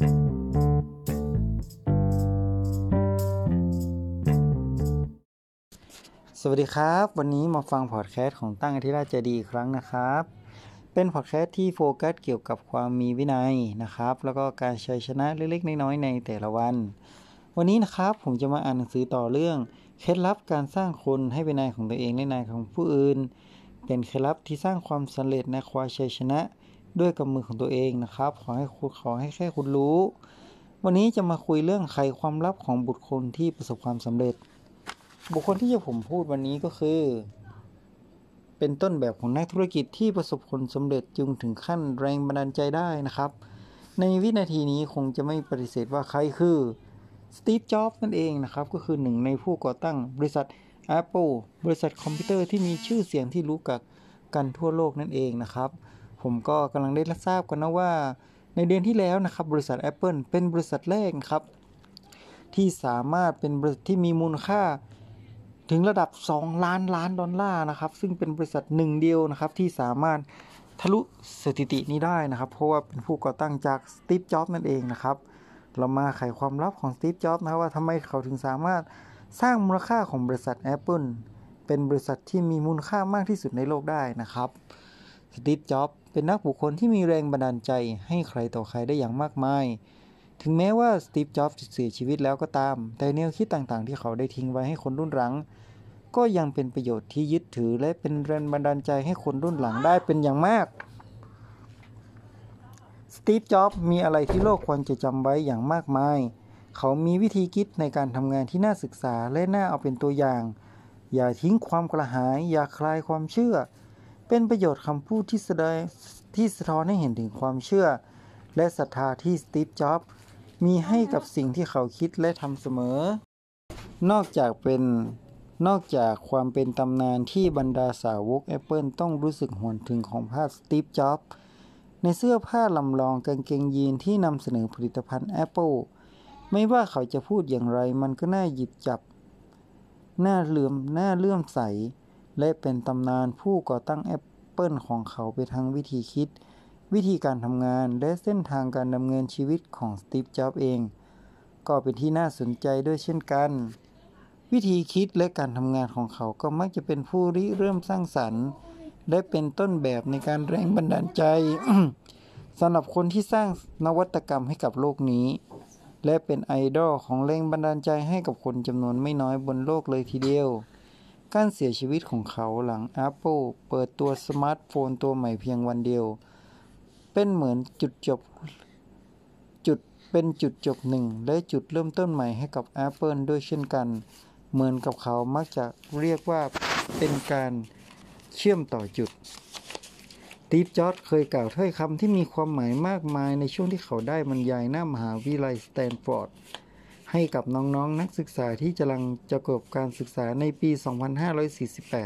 สวัสดีครับ วันนี้มาฟังพอดแคสต์ของตั้งอธิราชเจดีอีกครั้งนะครับ เป็นพอดแคสต์ที่โฟกัสเกี่ยวกับความมีวินัยนะครับ แล้วก็การชัยชนะเล็กๆน้อยๆในแต่ละวัน วันนี้นะครับผมจะมาอ่านหนังสือต่อเรื่อง เคล็ดลับการสร้างคนให้เป็นนายของตัวเองและนายของผู้อื่น เป็นเคล็ดลับที่สร้างความสำเร็จในความชัยชนะ ด้วยกับมือของตัวเองนะครับ ขอให้คุณขอให้แค่คุณรู้ วันนี้จะมาคุยเรื่องไขความลับของบุคคลที่ประสบความสำเร็จ บุคคลที่จะผมพูดวันนี้ก็คือ เป็นต้นแบบของนักธุรกิจที่ประสบผลสำเร็จจึงถึงขั้นแรงบันดาลใจได้นะครับ ในวินาทีนี้คงจะไม่ปฏิเสธว่าใครคือสตีฟ จ็อบส์นั่นเองนะครับ ก็คือหนึ่งในผู้ก่อตั้งบริษัท Apple บริษัทคอมพิวเตอร์ที่มีชื่อเสียงที่รู้จักกันทั่วโลกนั่นเองนะครับ ผมก็กำลังได้รับทราบกันนะว่า ในเดือนที่แล้วนะครับ บริษัท Apple เป็นบริษัทแรกนะครับ ที่สามารถเป็นบริษัทที่มีมูลค่าถึงระดับ 2 ล้านล้านดอลลาร์นะครับ ซึ่งเป็นบริษัทหนึ่งเดียวนะครับที่สามารถทะลุสถิตินี้ได้นะครับ เพราะว่าเป็นผู้ก่อตั้งจากสตีฟจ็อบส์นั่นเองนะครับ เรามาไขความลับของสตีฟจ็อบส์นะว่าทำไมเขาถึงสามารถสร้างมูลค่าของบริษัท Apple เป็นบริษัทที่มีมูลค่ามากที่สุดในโลกได้นะครับสตีฟจ็อบ เป็นนักบุคคลที่มีแรงบันดาลใจให้ใครต่อใครได้อย่างมากมาย ถึงแม้ว่าสตีฟ จ็อบส์เสียชีวิตแล้วก็ตาม แต่แนวคิดต่างๆ ที่เขาได้ทิ้งไว้ให้คนรุ่นหลัง ก็ยังเป็นประโยชน์ที่ยึดถือและเป็นแรงบันดาลใจให้คนรุ่นหลังได้เป็นอย่างมาก สตีฟ จ็อบส์มีอะไรที่โลกควรจะจำไว้อย่างมากมาย เขามีวิธีคิดในการทำงานที่น่าศึกษาและน่าเอาเป็นตัวอย่าง อย่าทิ้งความกระหาย อย่าคลายความเชื่อ เป็นประโยชน์คำพูดที่แสดงที่สะท้อนให้เห็นถึงความเชื่อ และศรัทธาที่สตีฟจ็อบส์มีให้กับสิ่งที่เขาคิดและทำเสมอ นอกจากเป็นนอกจากความเป็นตำนานที่บรรดาสาวก Apple ต้องรู้สึกหวนถึงของภาพสตีฟจ็อบส์ในเสื้อผ้าลำลองกางเกงยีนที่นำเสนอผลิตภัณฑ์ Apple ไม่ว่าเขาจะพูดอย่างไรมันก็น่าหยิบจับ น่าเลื่อมน่าเลื่อมใส และเป็นตำนานผู้ก่อตั้ง Apple ของเขาไปทั้งวิธีคิด วิธีการทำงานและเส้นทางการดำเนินชีวิตของสตีฟ จ็อบส์เอง ก็เป็นที่น่าสนใจด้วยเช่นกัน วิธีคิดและการทำงานของเขาก็มักจะเป็นผู้ริเริ่มสร้างสรรค์และเป็นต้นแบบในการแรงบันดาลใจสำหรับคนที่สร้างนวัตกรรมให้กับโลกนี้ และเป็นไอดอลของแรงบันดาลใจให้กับคนจำนวนไม่น้อยบนโลกเลยทีเดียว การเสียชีวิตของเขาหลัง Apple เปิดตัวสมาร์ทโฟนตัวใหม่เพียงวันเดียว เป็นเหมือนจุดจบจุดเป็นจุดจบหนึ่ง และจุดเริ่มต้นใหม่ให้กับ Apple ด้วยเช่นกัน เหมือนกับเขามักจะเรียกว่าเป็นการเชื่อมต่อจุดตีฟจ็อบเคยกล่าวถ้อยคำที่มีความหมายมากมายในช่วงที่เขาได้บรรยายหน้ามหาวิทยาลัยสแตนฟอร์ด ให้กับน้องๆนนักศึกษาที่กำลังจะจบการศึกษาในปี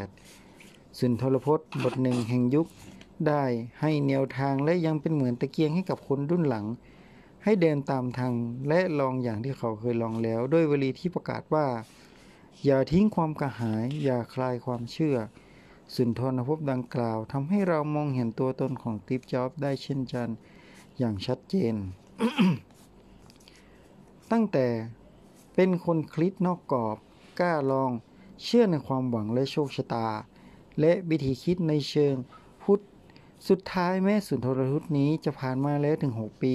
2548 สุนทรพจน์บทหนึ่งแห่งยุค ได้ให้แนวทางและยังเป็นเหมือนตะเกียงให้กับคนรุ่นหลัง ให้เดินตามทางและลองอย่างที่เขาเคยลองแล้ว ด้วยวลีที่ประกาศว่า อย่าทิ้งความกระหาย อย่าคลายความเชื่อ สุนทรภพดังกล่าวทำให้เรามองเห็นตัวตนของตีฟจ็อบได้เช่นกันอย่างชัดเจน ตั้งแต่เป็นคนคลิดนอกกรอบ กล้าลอง เชื่อในความหวังและโชคชะตา และวิธีคิดในเชิงพุทธสุดท้ายแม้สุนทรพจน์นี้จะผ่านมาแล้วถึง 6 ปี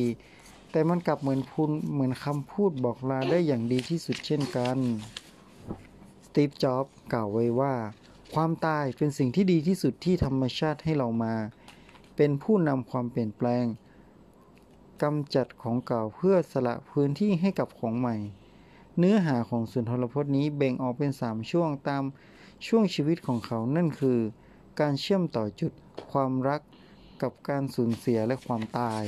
แต่มันกลับเหมือนพูนเหมือนคำพูดบอกลาได้อย่างดีที่สุดเช่นกัน สตีฟ จ็อบส์กล่าวไว้ว่า ความตายเป็นสิ่งที่ดีที่สุดที่ธรรมชาติให้เรามา เป็นผู้นำความเปลี่ยนแปลง กำจัดของเก่าเพื่อสละพื้นที่ให้กับของใหม่ เนื้อหาของสุนทรพจน์นี้แบ่งออกเป็น 3 ช่วงตามช่วงชีวิตของเขานั่นคือ การเชื่อมต่อจุดความรักกับการสูญเสียและความตาย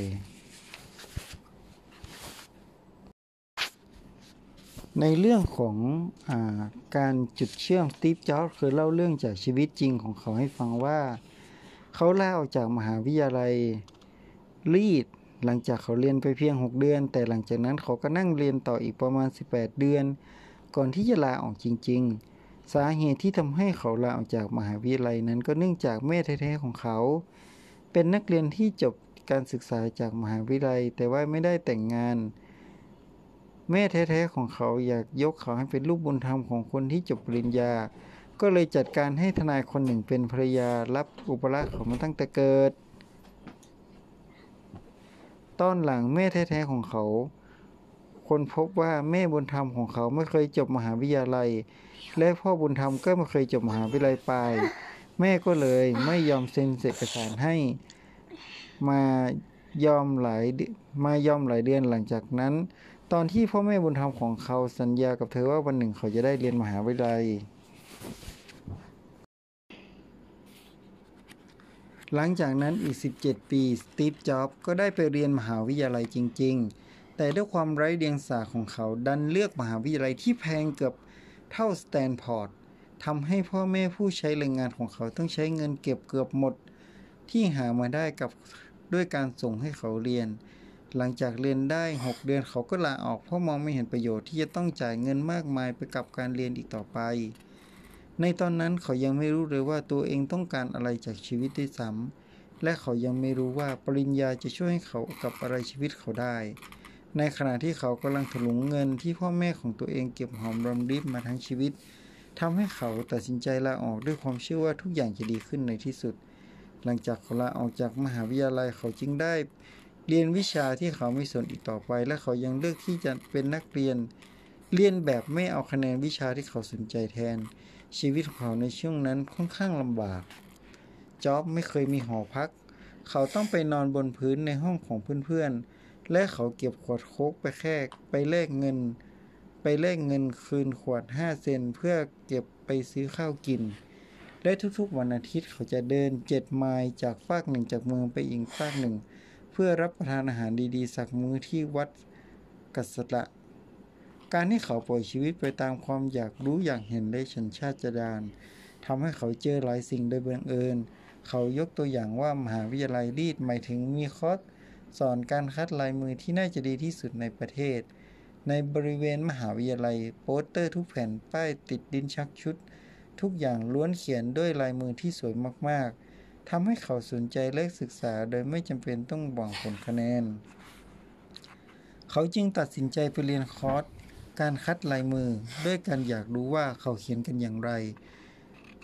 ในเรื่องของอาการจุดเชื่อมสตีฟจ็อบส์เคยเล่าเรื่องจากชีวิตจริงของเขาให้ฟังว่า เขาลาออกจากมหาวิทยาลัยรีด หลังจากเขาเรียนไปเพียง 6 เดือน แต่หลังจากนั้นเขาก็นั่งเรียนต่ออีกประมาณ 18 เดือน ก่อนที่จะลาออกจริง ๆ สาเหตุที่ทำให้เขาลาออกจากมหาวิทยาลัยนั้นก็เนื่องจากแม่แท้ๆของเขา เป็นนักเรียนที่จบการศึกษาจากมหาวิทยาลัย แต่ว่าไม่ได้แต่งงาน แม่แท้ๆของเขาอยากยกเขาให้เป็นลูกบุญธรรมของคนที่จบปริญญา ก็เลยจัดการให้ทนายคนหนึ่งเป็นภรรยารับอุปราชเขามาตั้งแต่เกิด ตอนหลังแม่แท้ๆของเขา คนพบว่าแม่บุญธรรมของเขาไม่เคยจบมหาวิทยาลัย และพ่อบุญธรรมก็ไม่เคยจบมหาวิทยาลัยปลาย แม่ก็เลยไม่ยอมเซ็นเอกสารให้ มายอมหลายมายอมหลายเดือนหลังจากนั้น ตอนที่พ่อแม่บุญธรรมของเขาสัญญากับเธอว่าวันหนึ่งเขาจะได้เรียนมหาวิทยาลัย หลังจากนั้นอีก 17 ปี สตีฟ จ็อบส์ก็ได้ไปเรียนมหาวิทยาลัยจริง ๆ แต่ด้วยความไร้เดียงสาของเขาดันเลือกมหาวิทยาลัยที่แพงเกือบเท่าสแตนฟอร์ดทำให้พ่อแม่ผู้ใช้แรงงานของเขาต้องใช้เงินเก็บเกือบหมด ที่หามาได้กับด้วยการส่งให้เขาเรียน หลังจากเรียนได้ 6 เดือนเขาก็ลาออกเพราะมองไม่เห็นประโยชน์ที่จะต้องจ่ายเงินมากมายไปกับการเรียนอีกต่อไป ในตอนนั้นเขายังไม่รู้เลยว่าตัวเองต้องการอะไรจากชีวิตด้วยซ้ำและเขายังไม่รู้ว่าปริญญาจะช่วยให้เขากับอะไรชีวิตเขาได้ ในขณะที่เขากำลังถลุงเงินที่พ่อแม่ของตัวเองเก็บหอมรอมริบมาทั้งชีวิตทำให้เขาตัดสินใจลาออกด้วยความเชื่อว่าทุกอย่างจะดีขึ้นในที่สุด หลังจากเขาลาออกจากมหาวิทยาลัยเขาจึงได้ เรียนวิชาที่เขาไม่สนอีกต่อไป และเขายังเลือกที่จะเป็นนักเรียน เรียนแบบไม่เอาคะแนนวิชาที่เขาสนใจแทน ชีวิตของเขาในช่วงนั้นค่อนข้างลำบากจ็อบไม่เคยมีหอพัก เขาต้องไปนอนบนพื้นในห้องของเพื่อนๆ และเขาเก็บขวดโค้กไปแค่ไปแลกเงิน ไปแลกเงินคืนขวด 5 เซนเพื่อเก็บไปซื้อข้าวกิน และทุกๆวันอาทิตย์เขาจะเดิน7ไมล์จากฟากหนึ่งจากเมืองไปอีกฟากหนึ่ง เพื่อรับประทานอาหารดีๆ สักมื้อที่วัดกัสละ การที่เขาปล่อยชีวิตไปตามความอยากรู้อยากเห็นได้ชันชาติดานทำให้เขาเจอหลายสิ่งโดยบังเอิญ เขายกตัวอย่างว่ามหาวิทยาลัยรีดหมายถึงมีคอร์สสอนการคัดลายมือที่น่าจะดีที่สุดในประเทศ ในบริเวณมหาวิทยาลัย โปสเตอร์ทุกแผ่นป้ายติดดินชักชุด ทุกอย่างล้วนเขียนด้วยลายมือที่สวยมากๆทำให้เขาสนใจและศึกษาโดยไม่จำเป็นต้องหวังผลคะแนน เขาจึงตัดสินใจไปเรียนคอร์ส การคัดลายมือ ด้วยการอยากรู้ว่าเขาเขียนกันอย่างไร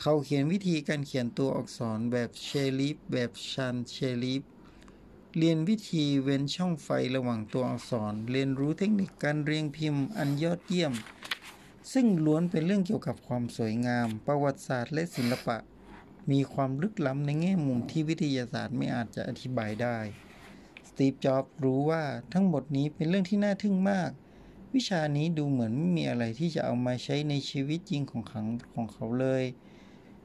เขาเขียนวิธีการเขียนตัวอักษรแบบ serif แบบ sans serif เรียนวิธีเว้นช่องไฟระหว่างตัวอักษร เรียนรู้เทคนิคการเรียงพิมพ์อันยอดเยี่ยม ซึ่งล้วนเป็นเรื่องเกี่ยวกับความสวยงาม ประวัติศาสตร์และศิลปะ มีความลึกล้ำในแง่มุมที่วิทยาศาสตร์ไม่อาจจะอธิบายได้ สตีฟ จ็อบส์รู้ว่าทั้งหมดนี้เป็นเรื่องที่น่าทึ่งมาก วิชานี้ดูเหมือนไม่มีอะไรที่จะเอามาใช้ในชีวิตจริงของเขาของเขาเลย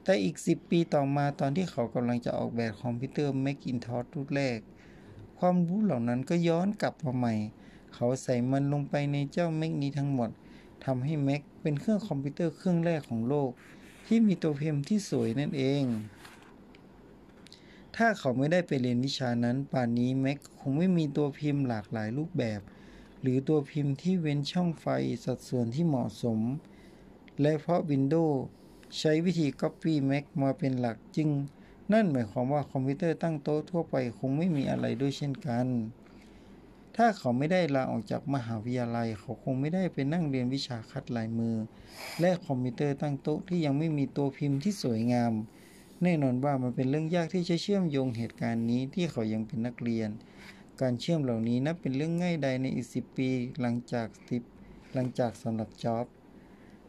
แต่อีก 10 ปีต่อมาตอนที่เขากำลังจะออกแบบคอมพิวเตอร์ Macintosh รุ่นแรก ความรู้เหล่านั้นก็ย้อนกลับมาใหม่ เขาใส่มันลงไปในเจ้า Mac นี้ทั้งหมดทำให้ Mac เป็นเครื่องคอมพิวเตอร์เครื่องแรกของโลก ที่มีตัวพิมพ์ที่สวยนั่นเอง ถ้าเขาไม่ได้ไปเรียนวิชานั้น ป่านนี้ Mac คงไม่มีตัวพิมพ์หลากหลายรูปแบบ หรือตัวพิมพ์ที่เว้นช่องไฟสัดส่วนที่เหมาะสม และเพราะ Windows ใช้วิธี Copy Mac มาเป็นหลักจึง นั่นหมายความว่าคอมพิวเตอร์ตั้งโต๊ะทั่วไปคงไม่มีอะไรด้วยเช่นกัน ถ้าเขาไม่ได้ลาออกจากมหาวิทยาลัย เขาคงไม่ได้ไปนั่งเรียนวิชาคัดลายมือ และคอมพิวเตอร์ตั้งโต๊ะที่ยังไม่มีตัวพิมพ์ที่สวยงาม แน่นอนว่ามันเป็นเรื่องยากที่จะเชื่อมโยงเหตุการณ์นี้ที่เขายังเป็นนักเรียน การเชื่อมเหล่านี้นับเป็นเรื่องง่ายใดในอีกสิปีหลังจากสิบหลังจากสำหรับจ็อบ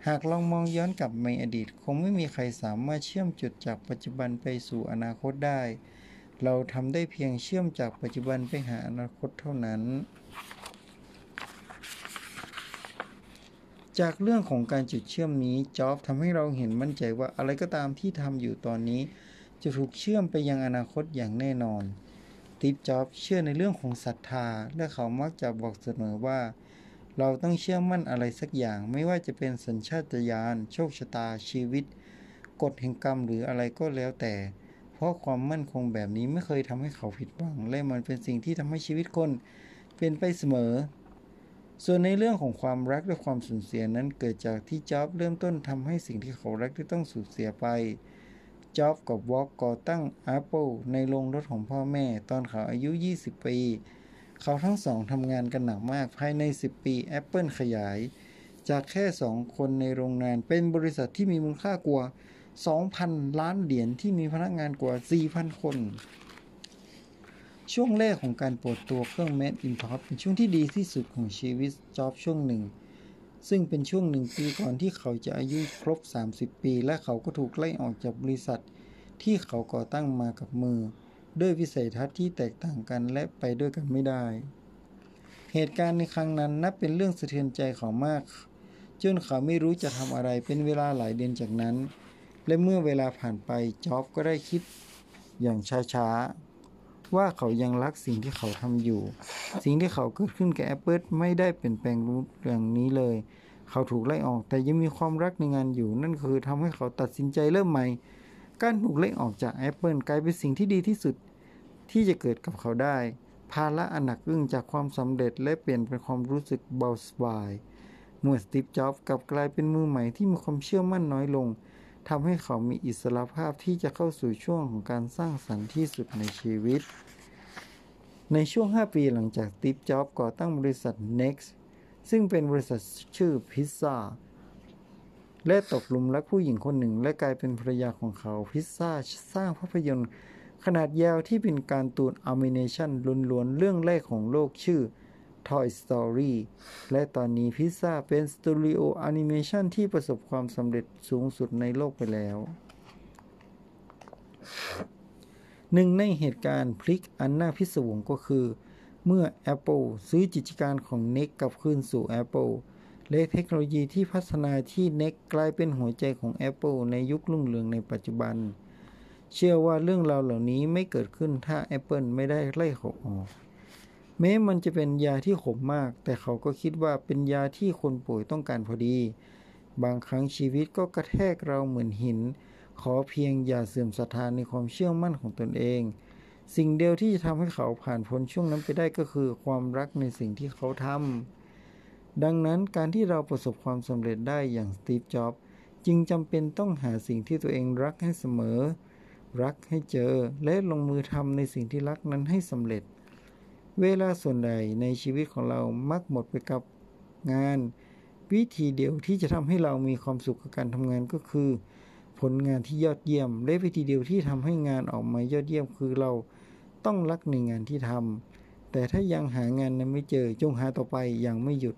หากลองมองย้อนกลับในอดีต คงไม่มีใครสามารถเชื่อมจุดจากปัจจุบันไปสู่อนาคตได้ เราทำได้เพียงเชื่อมจากปัจจุบันไปหาอนาคตเท่านั้น จากเรื่องของการจุดเชื่อมนี้จ็อบทำให้เราเห็นมั่นใจว่าอะไรก็ตามที่ทำอยู่ตอนนี้ จะถูกเชื่อมไปยังอนาคตอย่างแน่นอน ติปจ็อบเชื่อในเรื่องของศรัทธา และเขามักจะบอกเสมอว่า เราต้องเชื่อมั่นอะไรสักอย่าง ไม่ว่าจะเป็นสัญชาตญาณโชคชะตาชีวิตกฎแห่งกรรมหรืออะไรก็แล้วแต่ เพราะความมั่นคงแบบนี้ไม่เคยทำให้เขาผิดหวัง และมันเป็นสิ่งที่ทำให้ชีวิตคนเป็นไปเสมอ ส่วนในเรื่องของความรักและความสูญเสียนั้นเกิดจากที่จ็อบเริ่มต้นทำให้สิ่งที่เขารักได้ต้องสูญเสียไป จ็อบกับวอลก่อตั้ง Apple ในโรงรถของพ่อแม่ ตอนเขาอายุ 20 ปี เขาทั้งสองทำงานกันหนักมากภายใน 10 ปี Apple ขยาย จากแค่ 2 คนในโรงงานเป็นบริษัทที่มีมูลค่ากว่า 2,000 ล้านเหรียญที่มีพนักงานกว่า 4,000 คน ช่วงแรกของการเปิดตัวเครื่อง Macintosh เป็นช่วงที่ดีที่สุดของชีวิตจ็อบช่วงหนึ่ง ซึ่งเป็นช่วงหนึ่งปีก่อนที่เขาจะอายุครบ 30 ปี และเขาก็ถูกไล่ออกจากบริษัท ที่เขาก่อตั้งมากับมือ ด้วยวิสัยทัศน์ที่แตกต่างกันและไปด้วยกันไม่ได้ เหตุการณ์ในครั้งนั้นนับเป็นเรื่องสะเทือนใจเขามาก จนเขาไม่รู้จะทำอะไรเป็นเวลาหลายเดือนจากนั้น และเมื่อเวลาผ่านไปจ็อบก็ได้คิดอย่างช้าๆ ว่าเขายังรักสิ่งที่เขาทำอยู่ สิ่งที่เขาเกิดขึ้นกับ Apple ไม่ได้เปลี่ยนแปลงรูปอย่างนี้เลย เขาถูกไล่ออกแต่ยังมีความรักในงานอยู่ นั่นคือทำให้เขาตัดสินใจเริ่มใหม่ การถูกไล่ออกจาก Apple กลายเป็นสิ่งที่ดีที่สุด ที่จะเกิดกับเขาได้ ภาระอันหนักอึ้งจากความสำเร็จและเปลี่ยนเป็นความรู้สึกเบาสบายเมื่อสตีฟจ็อบส์กลับกลายเป็นมือใหม่ที่มีความเชื่อมั่นน้อยลง ทำให้เขามีอิสรภาพที่จะเข้าสู่ช่วงของการสร้างสรรค์ที่สุดในชีวิต ในช่วง 5 ปีหลังจากตีฟจ็อบก่อตั้งบริษัท Next ซึ่งเป็นบริษัทชื่อพิซซ่าและตกหลุมรักผู้หญิงคนหนึ่ง และกลายเป็นภรรยาของเขาพิซซ่าสร้างภาพยนตร์ ขนาดยาวที่เป็นการ์ตูนอนิเมชันล้วนๆเรื่องแรกของโลกชื่อ Toy Story และตอนนี้พิซซ่าเป็นสตูดิโอแอนิเมชันที่ประสบความสำเร็จสูงสุดในโลกไปแล้ว หนึ่งในเหตุการณ์พลิกอันน่าพิศวงก็คือ เมื่อ Apple ซื้อกิจการของ Next กลับคืนสู่ Apple และเทคโนโลยีที่พัฒนาที่ Next กลายเป็นหัวใจของ Apple ในยุครุ่งเรืองในปัจจุบัน เชื่อว่าเรื่องราวเหล่านี้ไม่เกิดขึ้นถ้า Apple ไม่ได้ไล่เขาออก แม้มันจะเป็นยาที่ขมมาก แต่เขาก็คิดว่าเป็นยาที่คนป่วยต้องการพอดี บางครั้งชีวิตก็กระแทกเราเหมือนหิน ขอเพียงอย่าเสื่อมศรัทธาในความเชื่อมั่นของตนเอง สิ่งเดียวที่จะทำให้เขาผ่านพ้นช่วงนั้นไปได้ก็คือความรักในสิ่งที่เขาทำดังนั้นการที่เราประสบความสำเร็จได้อย่างสตีฟจ็อบจึงจำเป็นต้องหาสิ่งที่ตัวเองรักให้เสมอ รักให้เจอและลงมือทำในสิ่งที่รักนั้นให้สำเร็จ เวลาส่วนใดในชีวิตของเรามักหมดไปกับงาน วิธีเดียวที่จะทำให้เรามีความสุขกับการทำงานก็คือ ผลงานที่ยอดเยี่ยม และวิธีเดียวที่ทำให้งานออกมายอดเยี่ยมคือเราต้องรักในงานที่ทำแต่ถ้ายังหางานนั้นไม่เจอจงหาต่อไปอย่างไม่หยุด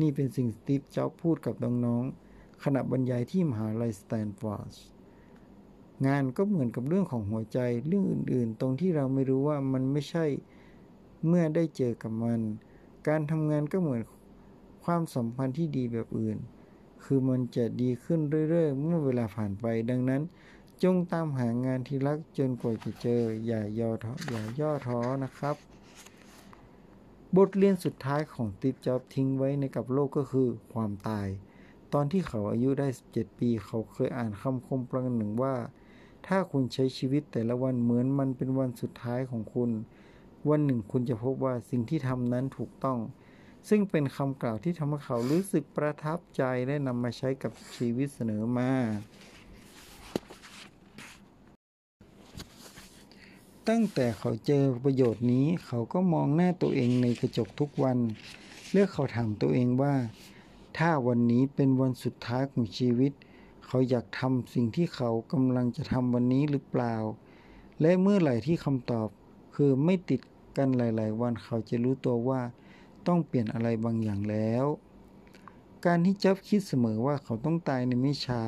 นี่เป็นสิ่งสตีฟจ็อบพูดกับน้องๆขณะบรรยายที่มหาลัยสแตนฟอร์ดงานก็เหมือนกับเรื่องของหัวใจเรื่องอื่น ๆ ตรงที่เราไม่รู้ว่ามันไม่ใช่ เมื่อได้เจอกับมัน การทำงานก็เหมือนความสัมพันธ์ที่ดีแบบอื่น คือมันจะดีขึ้นเรื่อยๆ เมื่อเวลาผ่านไป ดังนั้น จงตามหางานที่รักจนกว่าจะเจอ อย่าย่อท้ออย่าย่อท้อนะครับ บทเรียนสุดท้ายของติปจ็อบทิ้งไว้ในกับโลกก็คือความตาย ตอนที่เขาอายุได้ 17 ปี เขาเคยอ่านคำคมประหนึ่งว่า ถ้าคุณใช้ชีวิตแต่ละวันเหมือนมันเป็นวันสุดท้ายของคุณ วันหนึ่งคุณจะพบว่าสิ่งที่ทำนั้นถูกต้อง ซึ่งเป็นคำกล่าวที่ทำให้เขารู้สึกประทับใจและนำมาใช้กับชีวิตเสนอมา ตั้งแต่เขาเจอประโยชน์นี้ เขาก็มองหน้าตัวเองในกระจกทุกวัน เลือกเขาถามตัวเองว่า ถ้าวันนี้เป็นวันสุดท้ายของชีวิต เขาอยากทำสิ่งที่เขากำลังจะทำวันนี้หรือเปล่า และเมื่อไหร่ที่คำตอบคือไม่ติด กันหลาย ๆ วันเขาจะรู้ตัวว่า ต้องเปลี่ยนอะไรบางอย่างแล้ว การที่จ็อบคิดเสมอว่าเขาต้องตายในไม่ช้า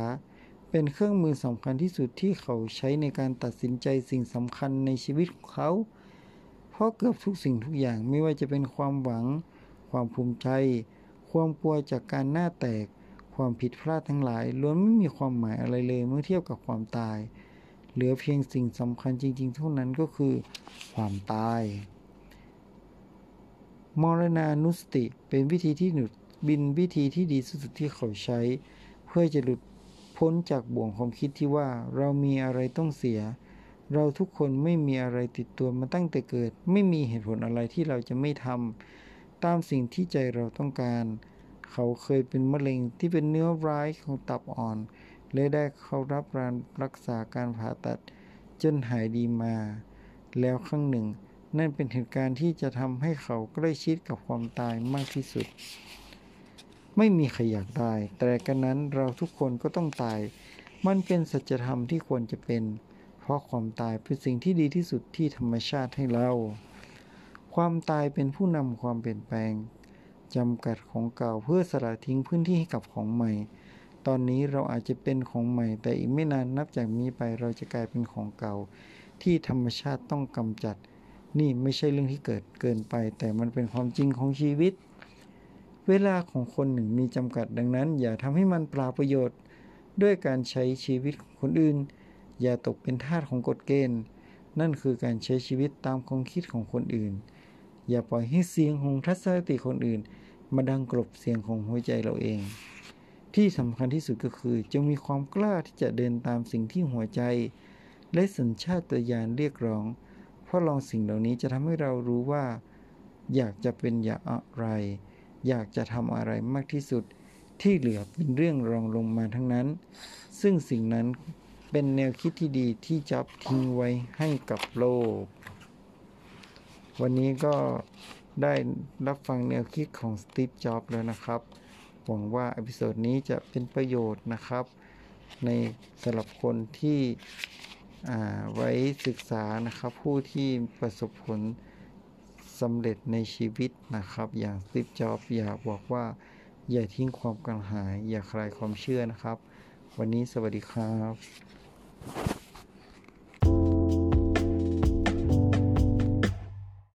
เป็นเครื่องมือสำคัญที่สุดที่เขาใช้ในการตัดสินใจสิ่งสำคัญในชีวิตของเขา เพราะเกือบทุกสิ่งทุกอย่างไม่ว่าจะเป็นความหวัง ความภูมิใจ ความกลัวจากการหน้าแตก ความผิดพลาดทั้งหลายล้วนไม่มีความหมายอะไรเลยเมื่อเทียบกับความตายเหลือเพียงสิ่งสำคัญจริง ๆ เท่านั้นก็คือความตาย มรณานุสติเป็นวิธีที่หนุดบินวิธีที่ดีสุดที่เขาใช้ เพื่อจะหลุดพ้นจากบ่วงความคิดที่ว่าเรามีอะไรต้องเสีย เราทุกคนไม่มีอะไรติดตัวมาตั้งแต่เกิด ไม่มีเหตุผลอะไรที่เราจะไม่ทำตามสิ่งที่ใจเราต้องการ เขาเคยเป็นมะเร็งที่เป็นเนื้อร้ายของตับอ่อนและได้เข้ารับการรักษาการผ่าตัดจนหายดีมา แล้วครั้งหนึ่ง นั่นเป็นเหตุการณ์ที่จะทำให้เขาใกล้ชิดกับความตายมากที่สุด ไม่มีใครอยากตาย แต่กันนั้นเราทุกคนก็ต้องตาย มันเป็นสัจธรรมที่ควรจะเป็น เพราะความตายเป็นสิ่งที่ดีที่สุดที่ธรรมชาติให้เรา ความตายเป็นผู้นำความเปลี่ยนแปลงจำกัดของเก่าเพื่อสละทิ้งพื้นที่ให้กับของใหม่ ตอนนี้เราอาจจะเป็นของใหม่ แต่อีกไม่นานนับจากนี้ไปเราจะกลายเป็นของเก่า ที่ธรรมชาติต้องกำจัด นี่ไม่ใช่เรื่องที่เกิดเกินไป แต่มันเป็นความจริงของชีวิต เวลาของคนหนึ่งมีจำกัดดังนั้น อย่าทำให้มันเปล่าประโยชน์ ด้วยการใช้ชีวิตของคนอื่น อย่าตกเป็นทาสของกฎเกณฑ์ นั่นคือการใช้ชีวิตตามความคิดของคนอื่น อย่าปล่อยให้เสียงของทัศนคติคนอื่น มาดังกลบเสียงของหัวใจเราเอง ที่สำคัญที่สุดก็คือจงมีความกล้าที่จะเดินตามสิ่งที่หัวใจ และสัญชาตญาณเรียกร้อง ราะลองสิ่งเหล่านี้จะทำให้เรารู้ว่า อยากจะเป็นอย่างอะไร อยากจะทำอะไรมากที่สุด ที่เหลือเป็นเรื่องรองลงมาทั้งนั้น ซึ่งสิ่งนั้นเป็นแนวคิดที่ดีที่จับทิ้งไว้ให้กับโลก วันนี้ก็ได้รับฟังแนวคิดของสตีฟจ็อบแล้วนะครับ หวังว่า episode นี้จะเป็นประโยชน์นะครับ ในสำหรับคนที่ ไว้ศึกษานะครับ ผู้ที่ประสบผลสำเร็จในชีวิตนะครับ อย่างสตีฟจ็อบอยากบอกว่า อย่าทิ้งความกระหาย อย่าคลายความเชื่อนะครับ วันนี้สวัสดีครับ